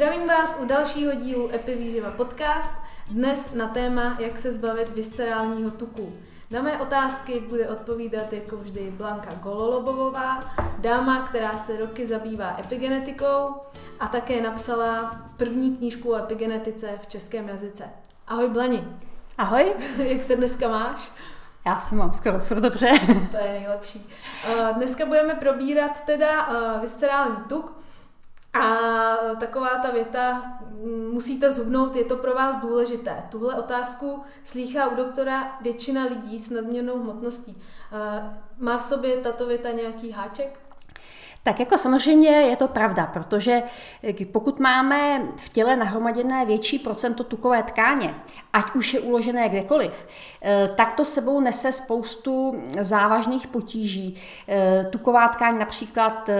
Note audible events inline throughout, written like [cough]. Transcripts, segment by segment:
Zdravím vás u dalšího dílu Epivýživa podcast. Dnes na téma, jak se zbavit viscerálního tuku. Na mé otázky bude odpovídat jako vždy Blanka Gololobová, dáma, která se roky zabývá epigenetikou a také napsala první knížku o epigenetice v českém jazyce. Ahoj Blani. Ahoj. [laughs] jak se dneska máš? Já se mám skoro furt dobře. [laughs] to je nejlepší. Eh, dneska budeme probírat teda eh, viscerální tuk, a taková ta věta, musíte zhubnout, je to pro vás důležité. Tuhle otázku slýchá u doktora většina lidí s nadměrnou hmotností. Má v sobě tato věta nějaký háček? Tak jako samozřejmě je to pravda, protože eh, pokud máme v těle nahromaděné větší procento tukové tkáně, ať už je uložené kdekoliv, eh, tak to sebou nese spoustu závažných potíží. Eh, tuková tkáň například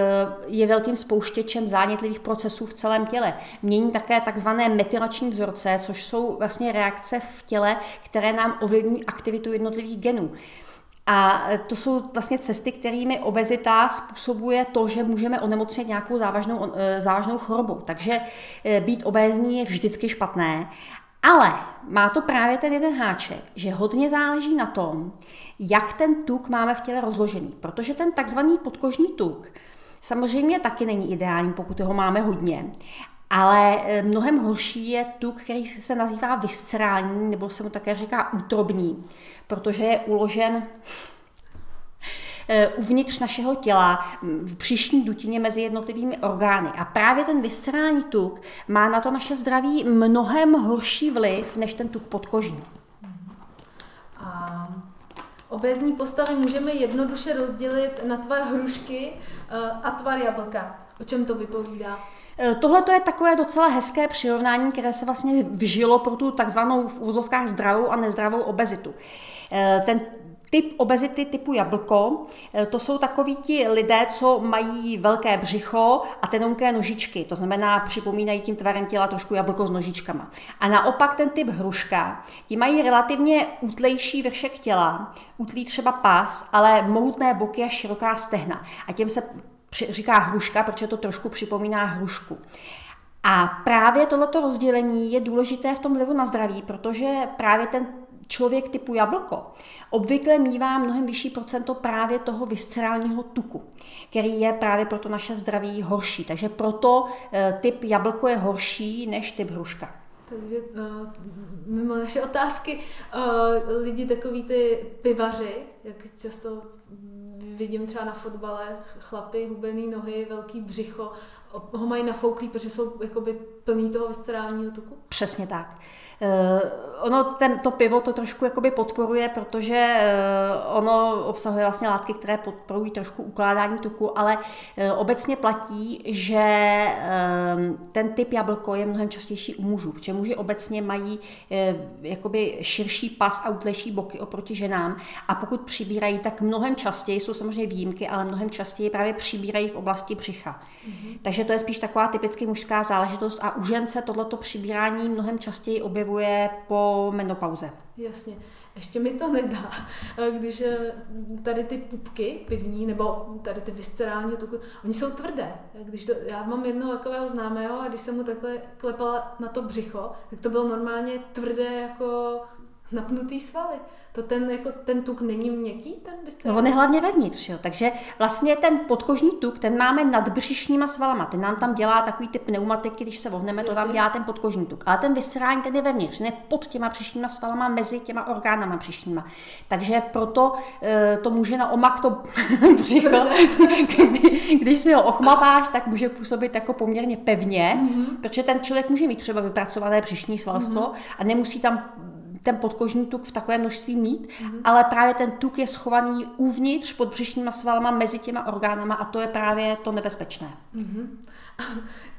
je velkým spouštěčem zánětlivých procesů v celém těle. Mění také takzvané metylační vzorce, což jsou vlastně reakce v těle, které nám ovlivňují aktivitu jednotlivých genů. A to jsou vlastně cesty, kterými obezita způsobuje to, že můžeme onemocnit nějakou závažnou, eh, závažnou chorobou. Takže eh, být obézní je vždycky špatné. Ale má to právě ten jeden háček, že hodně záleží na tom, jak ten tuk máme v těle rozložený. Protože ten takzvaný podkožní tuk samozřejmě taky není ideální, pokud ho máme hodně. Ale eh, mnohem horší je tuk, který se nazývá viscerální, nebo se mu také říká útrobný, protože je uložen eh, uvnitř našeho těla v příšní dutině mezi jednotlivými orgány. A právě ten viscerální tuk má na to naše zdraví mnohem horší vliv než ten tuk podkožní. A obézní postavy můžeme jednoduše rozdělit na tvar hrušky eh, a tvar jablka. O čem to vypovídá? Eh, tohle je takové docela hezké přirovnání, které se vlastně vžilo pro tu takzvanou v úzovkách zdravou a nezdravou obezitu. Eh, ten Typ obezity typu jablko, eh, to jsou takoví ti lidé, co mají velké břicho a tenonké nožičky, to znamená připomínají tím tvarem těla trošku jablko s nožičkama. A naopak ten typ hruška, ti mají relativně útlejší vršek těla, útlý třeba pás, ale mohutné boky a široká stehna. A těm se říká hruška, protože to trošku připomíná hrušku. A právě tohleto rozdělení je důležité v tom vlivu na zdraví, protože právě ten člověk typu jablko obvykle mívá mnohem vyšší procento právě toho viscerálního tuku, který je právě pro to naše zdraví horší. Takže proto eh, typ jablko je horší než typ hruška. Takže uh, mimo naše otázky, uh, lidi takový ty pivaři, jak často vidím třeba na fotbale chlapy, hubený nohy, velký břicho, ho mají nafouklý, protože jsou jakoby plný toho viscerálního tuku? Přesně tak. Uh, ono, ten, to pivo to trošku jakoby podporuje, protože uh, ono obsahuje vlastně látky, které podporují trošku ukládání tuku, ale uh, obecně platí, že ten typ jablko je mnohem častější u mužů, protože muži obecně mají jakoby širší pas a útlejší boky oproti ženám a pokud přibírají, tak mnohem častěji, jsou samozřejmě výjimky, ale mnohem častěji právě přibírají v oblasti břicha. Mm-hmm. Takže to je spíš taková typicky mužská záležitost a u žen se tohleto přibírání mnohem častěji objevuje po menopauze. Jasně. Ještě mi to nedá, [laughs] když eh, tady ty pupky pivní, nebo tady ty viscerální tuky, oni jsou tvrdé. Když to, já mám jednoho takového známého a když jsem mu takhle klepala na to břicho, tak to bylo normálně tvrdé jako napnutý svaly to ten, jako, ten tuk není měkký, ten byste... No on je hlavně vevnitř, jo. takže vlastně ten podkožní tuk, ten máme nad břišníma svalama, ten nám tam dělá takový typ pneumatiky, když se vohneme, to tam dělá ten podkožní tuk. Ale ten vysrání ten je vevnitř, ne pod těma břišníma svalama, mezi těma orgánama břišníma. Takže proto e, to může na omak to [laughs] břicho, kdy, když si ho ochmatáš, tak může působit jako poměrně pevně, mm-hmm. protože ten člověk může mít třeba vypracované břišní svalstvo mm-hmm. a nemusí tam ten podkožní tuk v takové množství mít, mm-hmm. ale právě ten tuk je schovaný uvnitř pod břišníma svalama mezi těma orgánama a to je právě to nebezpečné. Mm-hmm.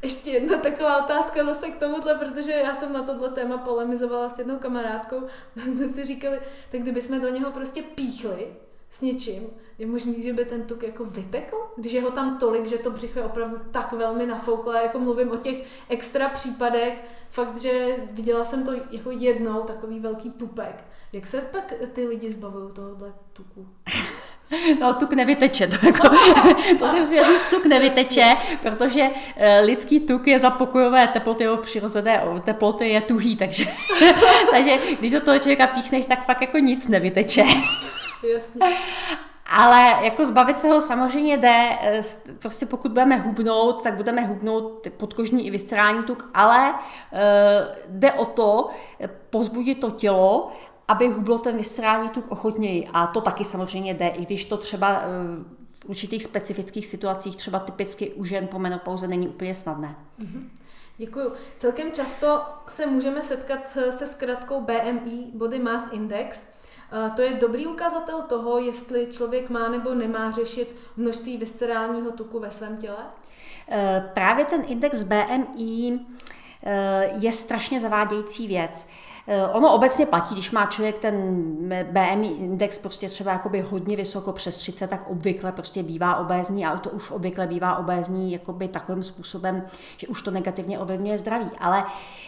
Ještě jedna taková otázka zase k tomuhle, protože já jsem na tohle téma polemizovala s jednou kamarádkou. [laughs] jsme si říkali, tak kdybychom do něho prostě píchli s něčím, je možný, že by ten tuk jako vytekl, když je ho tam tolik, že to břicho je opravdu tak velmi nafouklé, jako mluvím o těch extra případech, fakt, že viděla jsem to jako jednou, takový velký pupek. Jak se pak ty lidi zbavují tohohle tuku? [laughs] No, tuk nevyteče, to, jako, [laughs] to si musím říct, tuk nevyteče, protože eh, lidský tuk je za pokojové teploty, jeho přirozené teploty je tuhý, takže, [laughs] takže když do toho člověka píchneš, tak fakt jako nic nevyteče. Jasně. Ale jako zbavit se ho samozřejmě jde, eh, prostě pokud budeme hubnout, tak budeme hubnout podkožní i viscerální tuk, ale e, jde o to pozbudit to tělo, aby hublo ten viscerální tuk ochotněji. A to taky samozřejmě jde, i když to třeba v určitých specifických situacích, třeba typicky u žen po menopauze, není úplně snadné. Mm-hmm. Děkuju. Celkem často se můžeme setkat se zkratkou BMI, Body Mass Index, to je dobrý ukazatel toho, jestli člověk má nebo nemá řešit množství viscerálního tuku ve svém těle? E, právě ten index BMI e, je strašně zavádějící věc. Eh, ono obecně platí, když má člověk ten BMI index prostě třeba jakoby hodně vysoko přes 30, tak obvykle prostě bývá obézní a to už obvykle bývá obézní jakoby takovým způsobem, že už to negativně ovlivňuje zdraví. Ale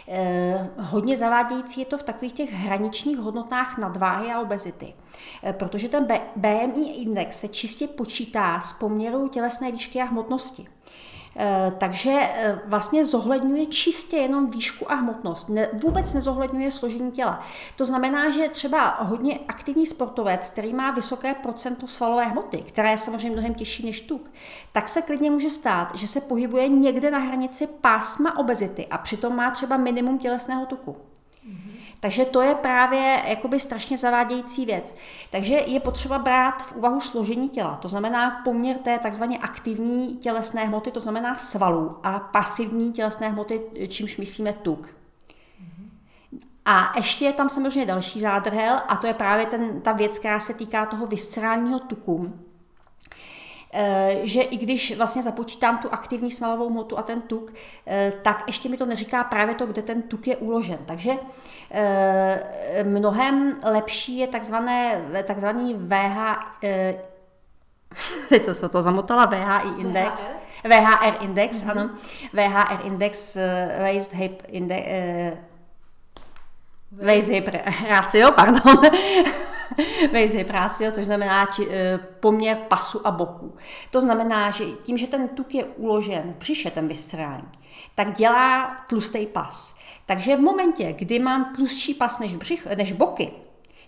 eh, hodně zavádějící je to v takových těch hraničních hodnotách nadváhy a obezity. Eh, protože ten BMI index se čistě počítá s poměrou tělesné výšky a hmotnosti. Eh, takže eh, vlastně zohledňuje čistě jenom výšku a hmotnost. Ne, vůbec nezohledňuje složení těla. To znamená, že třeba hodně aktivní sportovec, který má vysoké procento svalové hmoty, která je samozřejmě mnohem těžší než tuk, tak se klidně může stát, že se pohybuje někde na hranici pásma obezity a přitom má třeba minimum tělesného tuku. Takže to je právě jakoby strašně zavádějící věc. Takže je potřeba brát v úvahu složení těla, to znamená poměr té takzvaně aktivní tělesné hmoty, to znamená svalů, a pasivní tělesné hmoty, čímž myslíme tuk. A ještě je tam samozřejmě další zádrhel a to je právě ten, ta věc, která se týká toho viscerálního tuku. Eh, že i když vlastně započítám tu aktivní svalovou hmotu a ten tuk, eh, tak ještě mi to neříká právě to, kde ten tuk je uložen. Takže eh, mnohem lepší je takzvané, takzvaný VH, [laughs] teď se to zamotala, VHI index. VHR, VHR index, mm-hmm. ano. VHR index, Raised Hip Index, Raised Hip Ratio, pardon. [laughs] [laughs] Vejzy práci, což znamená či, e, poměr pasu a boku. To znamená, že tím, že ten tuk je uložen přiše ten viscerální, tak dělá tlustý pas. Takže v momentě, kdy mám tlustší pas než, břich, než boky,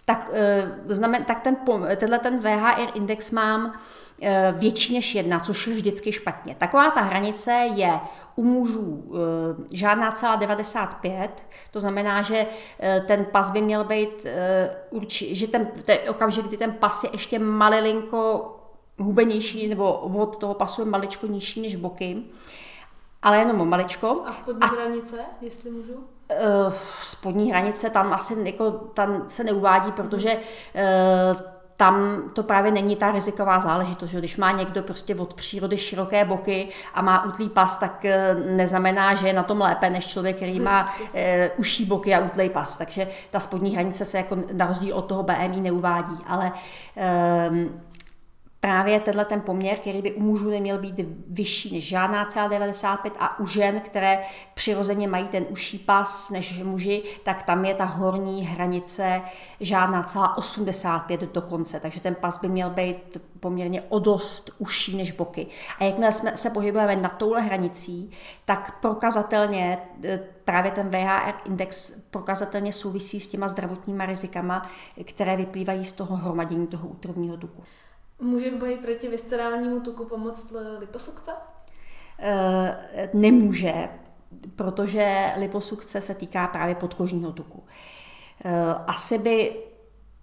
tak, e, znamen, tak ten, tenhle ten VHR index mám Eh, větší než jedna, což je vždycky špatně. Taková ta hranice je u mužů eh, žádná celá 95, to znamená, že eh, ten pas by měl být, že ten, ten okamžik, kdy ten pas je ještě malilinko hubenější, nebo od toho pasu je maličko nižší než boky, ale jenom maličko. A spodní a, hranice, jestli můžu? Uh, spodní hranice tam asi jako, tam se neuvádí, protože uh, tam to právě není ta riziková záležitost, že když má někdo prostě od přírody široké boky a má utlý pas, tak eh, neznamená, že je na tom lépe než člověk, který má e, uší boky a utlý pas. Takže ta spodní hranice se jako na rozdíl od toho BMI neuvádí, ale e, právě tenhle ten poměr, který by u mužů neměl být vyšší než žádná celá 95 a u žen, které přirozeně mají ten uší pas než muži, tak tam je ta horní hranice žádná celá 85 dokonce, takže ten pas by měl být poměrně o dost uší než boky. A jakmile jsme se pohybujeme na touhle hranicí, tak prokazatelně e, právě ten VHR index prokazatelně souvisí s těma zdravotníma rizikama, které vyplývají z toho hromadění toho útrovního tuku. Může v boji proti viscerálnímu tuku pomoct liposukce? E, nemůže, protože liposukce se týká právě podkožního tuku. E, asi by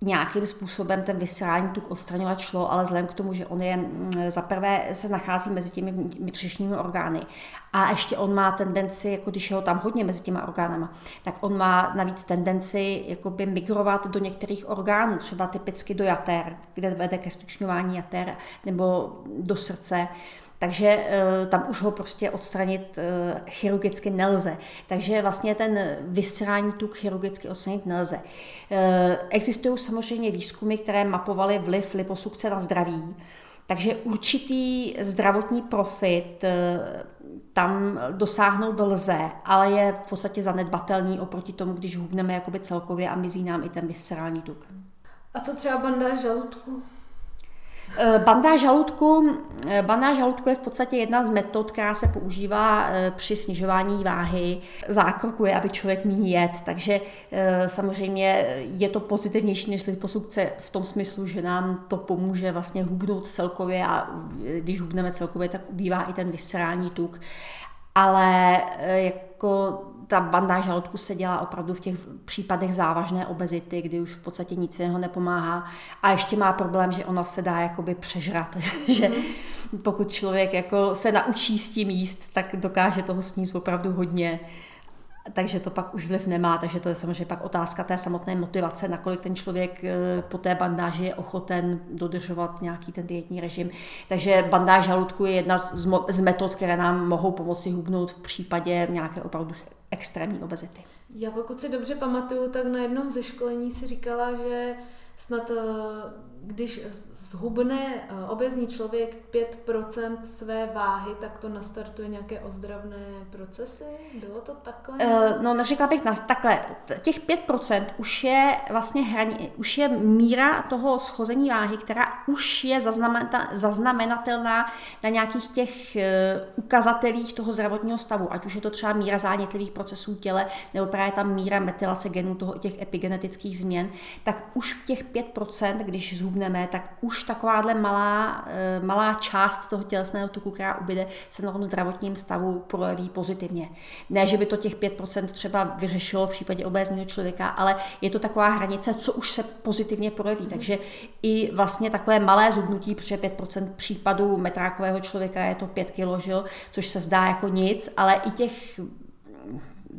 nějakým způsobem ten viscerální tuk odstraňovat šlo, ale vzhledem k tomu, že on je mm, za prvé se nachází mezi těmi vnitřními orgány a ještě on má tendenci, jako když je ho tam hodně mezi těma orgánama, tak on má navíc tendenci jakoby migrovat do některých orgánů, třeba typicky do jater, kde vede ke stučňování jater, nebo do srdce takže eh, tam už ho prostě odstranit eh, chirurgicky nelze. Takže vlastně ten viscerální tuk chirurgicky odstranit nelze. Eh, existují samozřejmě výzkumy, které mapovaly vliv liposukce na zdraví. Takže určitý zdravotní profit tam dosáhnout lze, ale je v podstatě zanedbatelný oproti tomu, když hubneme jakoby celkově a mizí nám i ten viscerální tuk. A co třeba bandáž žaludku? Eh, bandáž žaludku, eh, bandáž žaludku je v podstatě jedna z metod, která se používá eh, při snižování váhy. Zákroku je, aby člověk méně jet, takže samozřejmě je to pozitivnější než liposukce v tom smyslu, že nám to pomůže vlastně hubnout celkově a když hubneme celkově, tak ubývá i ten viscerální tuk. Ale jako ta bandáž žaludku se dělá opravdu v těch případech závažné obezity, kdy už v podstatě nic jiného nepomáhá. A ještě má problém, že ona se dá jakoby přežrat, [laughs] že pokud člověk jako se naučí s tím jíst, tak dokáže toho sníst opravdu hodně takže to pak už vliv nemá, takže to je samozřejmě pak otázka té samotné motivace, nakolik ten člověk eh, po té bandáži je ochoten dodržovat nějaký ten dietní režim. Takže bandáž žaludku je jedna z metod, které nám mohou pomoci hubnout v případě nějaké opravdu extrémní obezity. Já pokud si dobře pamatuju, tak na jednom ze školení si říkala, že snad eh, když zhubne eh, obezní člověk 5% své váhy, tak to nastartuje nějaké ozdravné procesy? Bylo to takhle? Uh, no, neřekla bych nás takhle. Těch 5% už je vlastně hraní, už je míra toho schození váhy, která už je zaznamenatelná na nějakých těch uh, ukazatelích toho zdravotního stavu, ať už je to třeba míra zánětlivých procesů těle, nebo právě ta míra metylace genů toho, těch epigenetických změn, tak už těch 5%, když zhubne zhubneme, tak už takováhle malá, eh, malá část toho tělesného tuku, která ubyde, se na tom zdravotním stavu projeví pozitivně. Ne, že by to těch 5% třeba vyřešilo v případě obézního člověka, ale je to taková hranice, co už se pozitivně projeví. Takže i vlastně takové malé zubnutí, protože 5% případů metrákového člověka je to 5 kg, což se zdá jako nic, ale i těch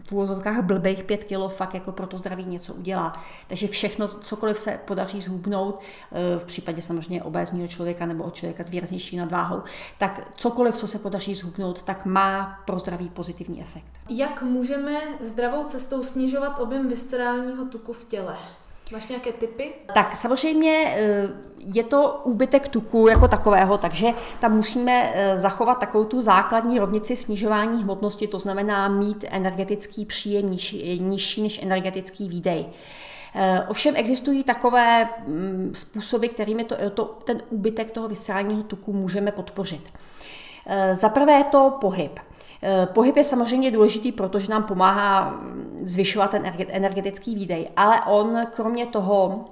v úvozovkách blbých pět kilo fakt jako pro to zdraví něco udělá. Takže všechno, cokoliv se podaří zhubnout, eh, v případě samozřejmě obézního člověka nebo člověka s výraznější nadváhou, tak cokoliv, co se podaří zhubnout, tak má pro zdraví pozitivní efekt. Jak můžeme zdravou cestou snižovat objem viscerálního tuku v těle? Máš nějaké typy? Tak samozřejmě eh, je to úbytek tuku jako takového, takže tam musíme eh, zachovat takovou tu základní rovnici snižování hmotnosti, to znamená mít energetický příjem nižší, nižší než energetický výdej. Eh, ovšem existují takové mm, způsoby, kterými to, to, ten úbytek toho viscerálního tuku můžeme podpořit. Za prvé je to pohyb. Eh, pohyb je samozřejmě důležitý, protože nám pomáhá mm, zvyšovat ten energetický výdej, ale on kromě toho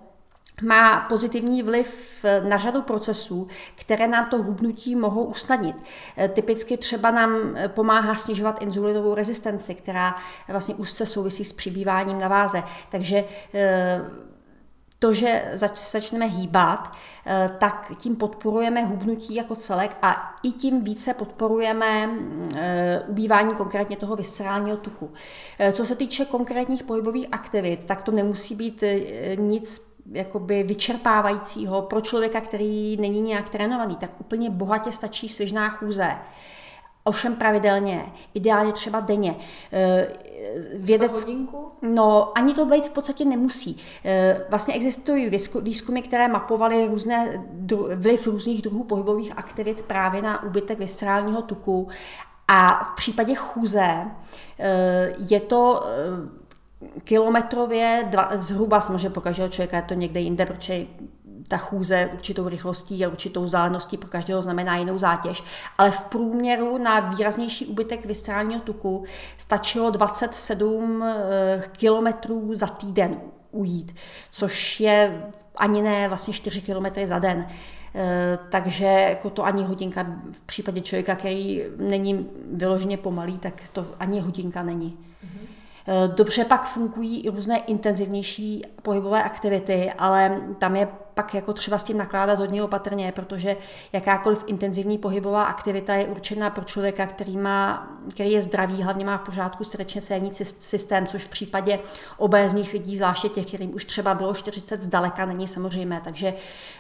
má pozitivní vliv eh, na řadu procesů, které nám to hubnutí mohou usnadnit. Eh, typicky třeba nám pomáhá snižovat inzulinovou rezistenci, která vlastně úzce souvisí s přibýváním na váze. Takže to, že začneme hýbat, eh, tak tím podporujeme hubnutí jako celek a i tím více podporujeme eh, ubývání konkrétně toho viscerálního tuku. Eh, co se týče konkrétních pohybových aktivit, tak to nemusí být nic jakoby vyčerpávajícího pro člověka, který není nějak trénovaný, tak úplně bohatě stačí svěžná chůze Ovšem pravidelně, ideálně třeba denně. Eh, vědec, hodinku? No, ani to být v podstatě nemusí. Eh, vlastně existují výzkumy, které mapovaly různé, vliv různých druhů pohybových aktivit právě na úbytek viscerálního tuku. A v případě chůze eh, je to kilometrově, dva, zhruba samozřejmě pro každého člověka je to někde jinde, protože ta chůze určitou rychlostí a určitou vzdáleností pro každého znamená jinou zátěž, ale v průměru na výraznější úbytek viscerálního tuku stačilo 27 eh, kilometrů za týden ujít, což je ani ne vlastně 4 kilometry za den. Eh, takže jako to ani hodinka v případě člověka, který není vyloženě pomalý, tak to ani hodinka není. Mm-hmm. Dobře pak fungují i různé intenzivnější pohybové aktivity, ale tam je pak jako třeba s tím nakládat hodně opatrně, protože jakákoliv intenzivní pohybová aktivita je určená pro člověka, který, má, který je zdravý, hlavně má v pořádku srdečně cévní systém, což v případě obézních lidí, zvláště těch, kterým už třeba bylo 40 zdaleka, není samozřejmé. Takže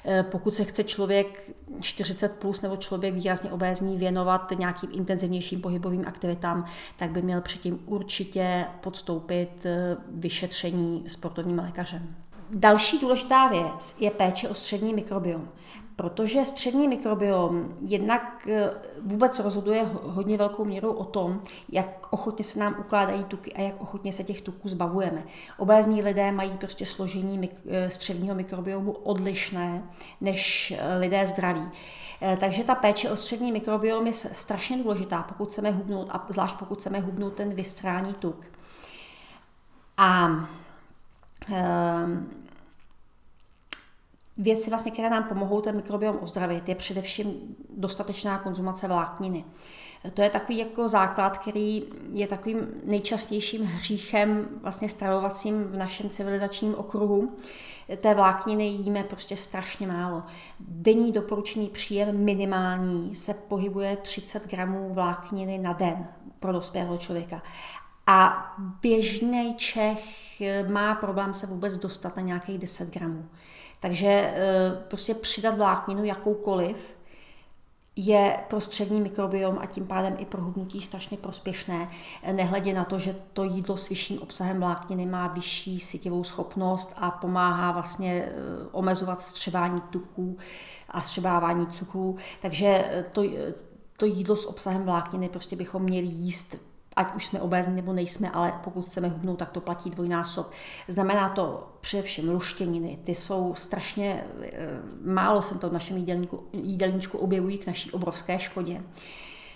eh, pokud se chce člověk 40 plus nebo člověk výrazně obézní věnovat nějakým intenzivnějším pohybovým aktivitám, tak by měl předtím určitě podstoupit eh, vyšetření sportovním lékařem. Další důležitá věc je péče o střední mikrobiom. Protože střední mikrobiom jednak eh, vůbec rozhoduje hodně velkou měrou o tom, jak ochotně se nám ukládají tuky a jak ochotně se těch tuků zbavujeme. Obézní lidé mají prostě složení eh, středního mikrobiomu odlišné než eh, lidé zdraví. Takže ta péče o střední mikrobiom je strašně důležitá, pokud chceme hubnout, a zvlášť pokud chceme hubnout ten viscerální tuk. A věci, vlastně, které nám pomohou ten mikrobiom ozdravit, je především dostatečná konzumace vlákniny. To je takový jako základ, který je takovým nejčastějším hříchem vlastně stravovacím v našem civilizačním okruhu. Té vlákniny jíme prostě strašně málo. Denní doporučený příjem minimální se pohybuje 30 gramů vlákniny na den pro dospělého člověka. A běžný Čech má problém se vůbec dostat na nějakých 10 gramů. Takže eh, prostě přidat vlákninu jakoukoliv je pro střední mikrobiom a tím pádem i pro hubnutí strašně prospěšné, nehledě na to, že to jídlo s vyšším obsahem vlákniny má vyšší sytivou schopnost a pomáhá vlastně eh, omezovat střebání tuků a střebávání cukrů. Takže eh, to, to jídlo s obsahem vlákniny prostě bychom měli jíst ať už jsme obézní nebo nejsme, ale pokud chceme hubnout, tak to platí dvojnásob. Znamená to především luštěniny. Ty jsou strašně, eh, málo jsem to v našem jídelníku, jídelníčku objevují k naší obrovské škodě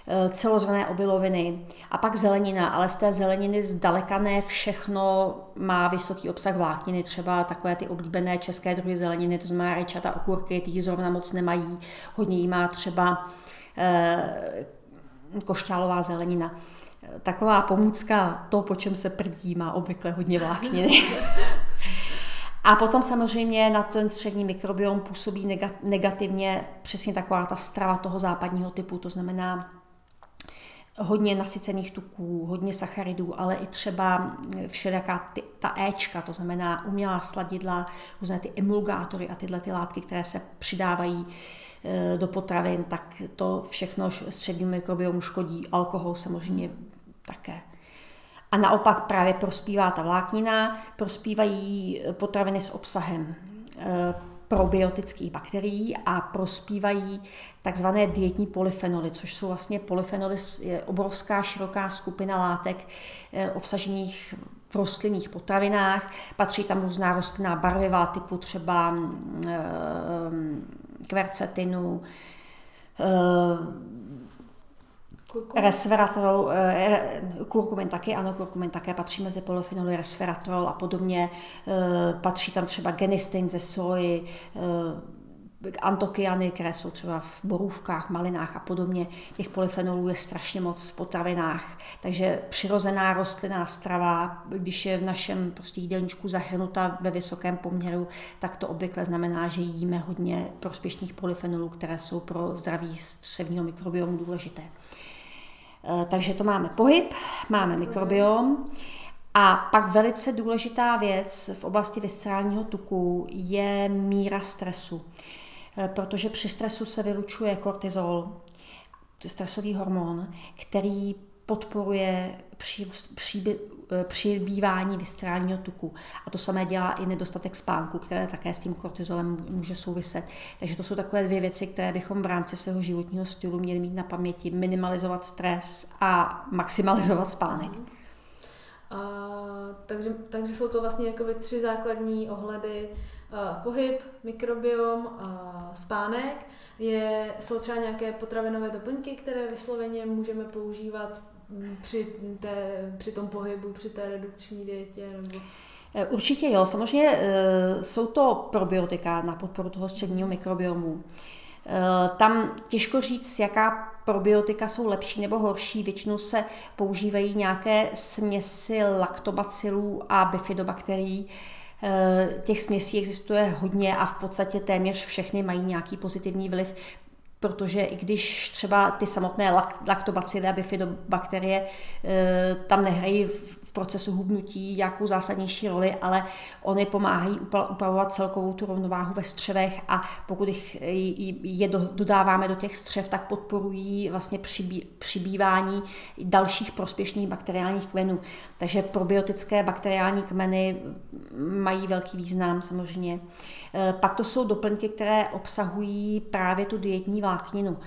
eh, celozrné obiloviny a pak zelenina, ale z té zeleniny zdaleka ne všechno má vysoký obsah vlákniny, třeba takové ty oblíbené české druhy zeleniny, to znamená rajčata, okurky, ty zrovna moc nemají, hodně jí má třeba eh, košťálová zelenina taková pomůcka, to, po čem se prdí, má obvykle hodně vlákniny. [laughs] A potom samozřejmě na ten střední mikrobiom působí negativně přesně taková ta strava toho západního typu, to znamená hodně nasycených tuků, hodně sacharidů, ale i třeba všelijaká ty, ta Ečka, to znamená umělá sladidla, různé ty emulgátory a tyhle ty látky, které se přidávají e, do potravin, tak to všechno střednímu mikrobiomu škodí. Alkohol samozřejmě také. A naopak právě prospívá ta vláknina, prospívají potraviny s obsahem e, probiotických bakterií a prospívají takzvané dietní polyfenoly, což jsou vlastně polyfenoly, je obrovská široká skupina látek e, obsažených v rostlinných potravinách. Patří tam různá rostlinná barviva typu třeba e, kvercetinu, Kurkumin. Resveratrol, eh, kurkumin taky, ano, kurkumin také patří mezi polyfenoly, resveratrol a podobně. Eh, patří tam třeba genistin ze soji, eh, antokyany, které jsou třeba v borůvkách, malinách a podobně. Těch polyfenolů je strašně moc v potravinách. Takže přirozená rostlinná strava, když je v našem prostě jídelníčku zahrnuta ve vysokém poměru, tak to obvykle znamená, že jíme hodně prospěšných polyfenolů, které jsou pro zdraví střevního mikrobiomu důležité. Eh, takže to máme pohyb, máme mikrobiom. A pak velice důležitá věc v oblasti viscerálního tuku je míra stresu. Eh, protože při stresu se vylučuje kortizol, stresový hormon, který podporuje eh, přibývání viscerálního tuku. A to samé dělá i nedostatek spánku, které také s tím kortizolem může souviset. Takže to jsou takové dvě věci, které bychom v rámci svého životního stylu měli mít na paměti. Minimalizovat stres a maximalizovat spánek. A, takže, takže jsou to vlastně jakoby tři základní ohledy. A, pohyb, mikrobiom a spánek. Je, jsou třeba nějaké potravinové doplňky, které vysloveně můžeme používat při, té, při tom pohybu, při té redukční dietě? Nebo... Eh, určitě jo, samozřejmě eh, jsou to probiotika na podporu toho středního mikrobiomu. Eh, tam těžko říct, jaká probiotika jsou lepší nebo horší. Většinou se používají nějaké směsi laktobacilů a bifidobakterií. Těch směsí existuje hodně a v podstatě téměř všechny mají nějaký pozitivní vliv protože i když třeba ty samotné laktobacily a bifidobakterie eh, tam nehrají procesu hubnutí nějakou zásadnější roli, ale oni pomáhají upravovat celkovou tu rovnováhu ve střevech a pokud jich, je dodáváme do těch střev, tak podporují vlastně přibývání dalších prospěšných bakteriálních kmenů. Takže probiotické bakteriální kmeny mají velký význam samozřejmě. Eh, pak to jsou doplňky, které obsahují právě tu dietní vlákninu.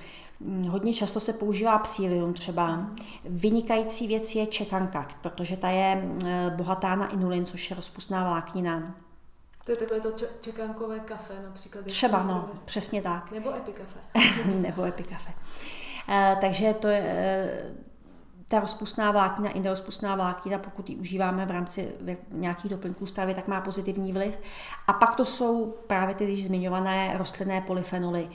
Hodně často se používá psílium třeba. Vynikající věc je čekanka, protože ta je eh, bohatá na inulin, což je rozpustná vláknina. To je takové to čekankové kafe například. Třeba, no, přesně tak. Nebo epikafe. [laughs] Nebo epikafe. Uh, takže to je, ta rozpustná vláknina, inderozpustná vláknina, pokud ji užíváme v rámci nějakých doplňků stravy, tak má pozitivní vliv. A pak to jsou právě ty zmiňované rostlinné polyfenoly.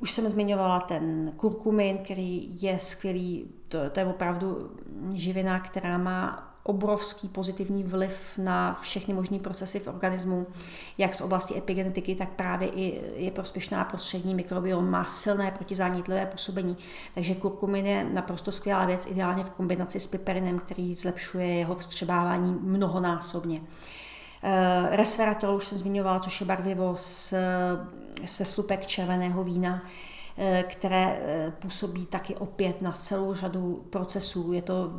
Už jsem zmiňovala ten kurkumin, který je skvělý, to, to je opravdu živina, která má obrovský pozitivní vliv na všechny možné procesy v organismu, jak z oblasti epigenetiky, tak právě i je prospěšná prostřední mikrobiom, má silné protizánětlivé působení. Takže kurkumin je naprosto skvělá věc, ideálně v kombinaci s piperinem, který zlepšuje jeho vstřebávání mnohonásobně. Eh, resveratrol už jsem zmiňovala, což je barvivo se slupek červeného vína. Eh, které eh, působí taky opět na celou řadu procesů. Je to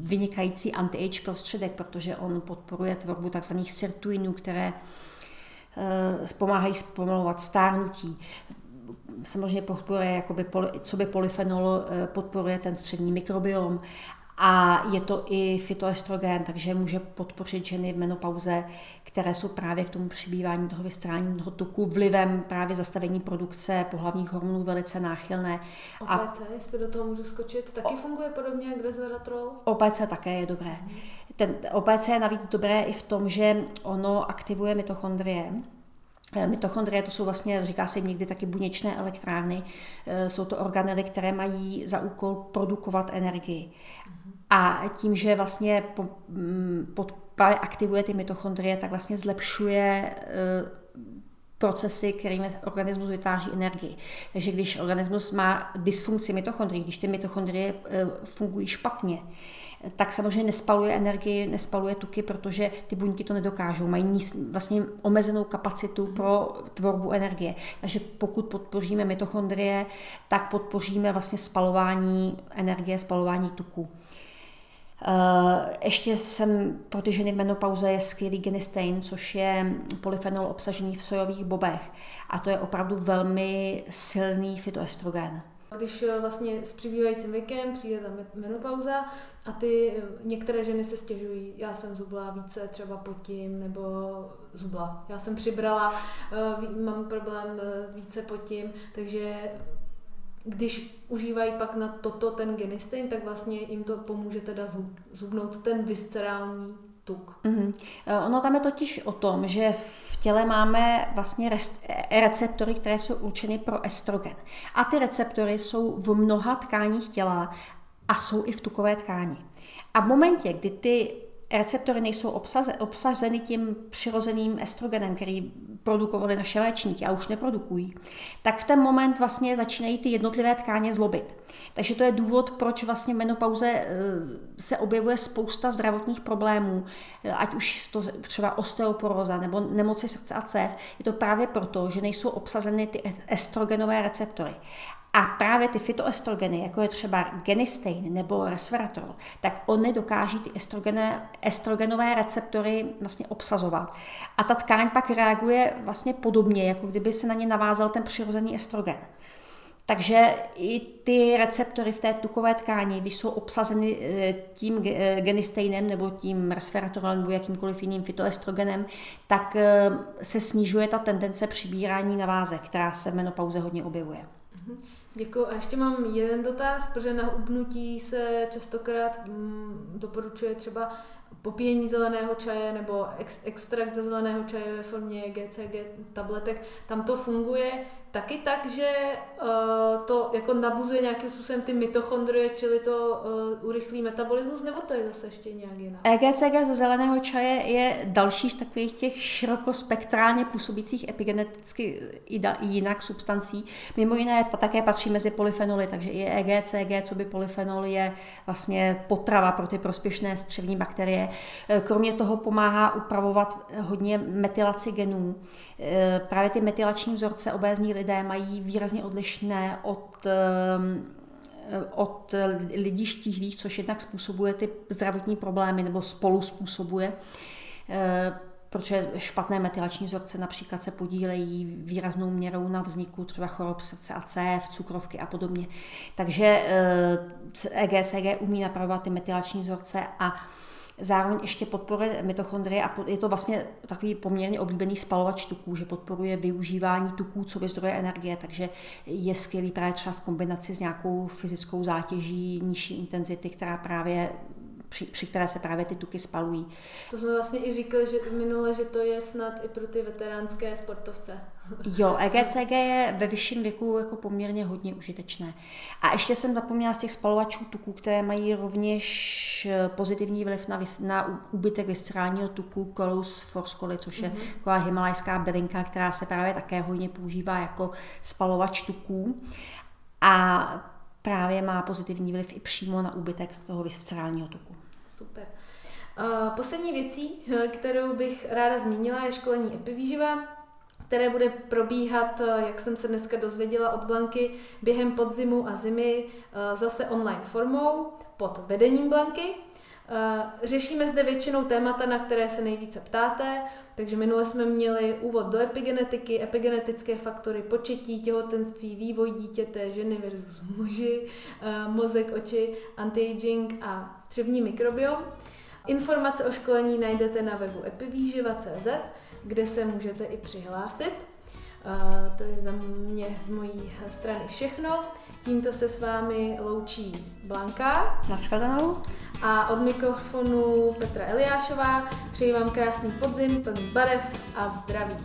vynikající anti-age prostředek, protože on podporuje tvorbu tzv. sirtuinů, které pomáhají zpomalovat stárnutí. Samozřejmě podporuje, jakoby, co by polyfenol podporuje ten střední mikrobiom a je to i fitoestrogen, takže může podpořit ženy v menopauze, které jsou právě k tomu přibývání toho vystrání toho tuku vlivem právě zastavení produkce pohlavních hormonů velice náchylné. OPC, a jestli do toho můžu skočit, taky o, funguje podobně jak resveratrol? OPC také je dobré. Ten OPC je navíc dobré i v tom, že ono aktivuje mitochondrie, Eh, mitochondrie to jsou vlastně, říká se jim někdy taky buněčné elektrárny. Eh, jsou to organely, které mají za úkol produkovat energii. A tím, že vlastně mm, pod, aktivuje ty mitochondrie, tak vlastně zlepšuje eh, procesy, kterými organismus vytváří energii. Takže když organismus má dysfunkci mitochondrií, když ty mitochondrie fungují špatně, tak samozřejmě nespaluje energii, nespaluje tuky, protože ty buňky to nedokážou. Mají vlastně omezenou kapacitu pro tvorbu energie. Takže pokud podpoříme mitochondrie, tak podpoříme vlastně spalování energie, spalování tuku. Eh, ještě jsem pro ženy v menopauze je skvělý genistein, což je polyfenol obsažený v sojových bobech. A to je opravdu velmi silný fitoestrogen. Když eh, vlastně s přibývajícím věkem přijde ta menopauza a ty eh, některé ženy se stěžují, já jsem zubla více třeba pod tím, nebo zubla. Já jsem přibrala, mám problém více pod tím, takže když užívají pak na toto ten genistein, tak vlastně jim to pomůže teda zubnout ten viscerální tuk. Mm-hmm. Ono tam je totiž o tom, že v těle máme vlastně receptory, které jsou určeny pro estrogen. A ty receptory jsou v mnoha tkáních těla a jsou i v tukové tkáni. A v momentě, kdy ty receptory nejsou obsazeny tím přirozeným estrogenem, který produkovali naše léčníky a už neprodukují, tak v ten moment vlastně začínají ty jednotlivé tkáně zlobit. Takže to je důvod, proč vlastně menopauze eh, se objevuje spousta zdravotních problémů, eh, ať už to třeba osteoporóza nebo nemoci srdce a cév. Je to právě proto, že nejsou obsazeny ty estrogenové receptory. A právě ty fytoestrogeny, jako je třeba genistein nebo resveratrol, tak oni dokáží ty estrogenové receptory vlastně obsazovat. A ta tkáň pak reaguje vlastně podobně, jako kdyby se na ně navázal ten přirozený estrogen. Takže i ty receptory v té tukové tkáni, když jsou obsazeny eh, tím eh, genisteinem nebo tím resveratrolem nebo jakýmkoliv jiným fytoestrogenem, tak eh, se snižuje ta tendence přibírání navázek, která se v menopauze hodně objevuje. Mhm. Děkuji. A ještě mám jeden dotaz, protože na ubnutí se častokrát mm, doporučuje třeba popíjení zeleného čaje nebo ex, extrakt ze zeleného čaje ve formě GCG tabletek. Tam to funguje taky tak, že uh, to jako nabuzuje nějakým způsobem ty mitochondrie, čili to uh, urychlí metabolismus, nebo to je zase ještě nějak jinak? EGCG ze zeleného čaje je další z takových těch širokospektrálně působících epigeneticky jinak substancí. Mimo jiné také patří mezi polyfenoly, takže i EGCG, co by polyfenol, je vlastně potrava pro ty prospěšné střevní bakterie. E, kromě toho pomáhá upravovat hodně metylaci genů. Právě ty metylační vzorce obézní lidé mají výrazně odlišné od ehm, od lidí štíhlých, což jednak způsobuje ty zdravotní problémy nebo spolu způsobuje. protože špatné metylační vzorce například se podílejí výraznou měrou na vzniku třeba chorob srdce a cév, cukrovky a podobně. Takže EGCG umí napravovat ty metylační vzorce a Zároveň ještě podporuje mitochondrie a je to vlastně takový poměrně oblíbený spalovač tuků, že podporuje využívání tuků co by zdroje energie, takže je skvělý právě třeba v kombinaci s nějakou fyzickou zátěží nižší intenzity, která právě při, při které se právě ty tuky spalují. To jsme vlastně i říkali že minule, že to je snad i pro ty veteránské sportovce. Jo, EGCG je ve vyšším věku jako poměrně hodně užitečné. A ještě jsem zapomněla z těch spalovačů tuků, které mají rovněž eh, pozitivní vliv na, na úbytek viscerálního tuku Colus forscoli, což je mm-hmm. taková himalajská bylinka, která se právě také hodně používá jako spalovač tuků. A právě má pozitivní vliv i přímo na úbytek toho viscerálního tuku. Super. Poslední věcí, kterou bych ráda zmínila, je školení epivýživa, které bude probíhat, jak jsem se dneska dozvěděla od Blanky, během podzimu a zimy zase online formou pod vedením Blanky. Řešíme zde většinou témata, na které se nejvíce ptáte, takže minule jsme měli úvod do epigenetiky, epigenetické faktory, početí, těhotenství, vývoj dítěte, ženy versus muži, mozek, oči, anti-aging a střevní mikrobiom. Informace o školení najdete na webu epivýživa.cz, kde se můžete i přihlásit. To je za mě z mojí strany všechno. Tímto se s vámi loučí Blanka. Naschledanou. A od mikrofonu Petra Eliášová přeji vám krásný podzim, plný barev a zdraví.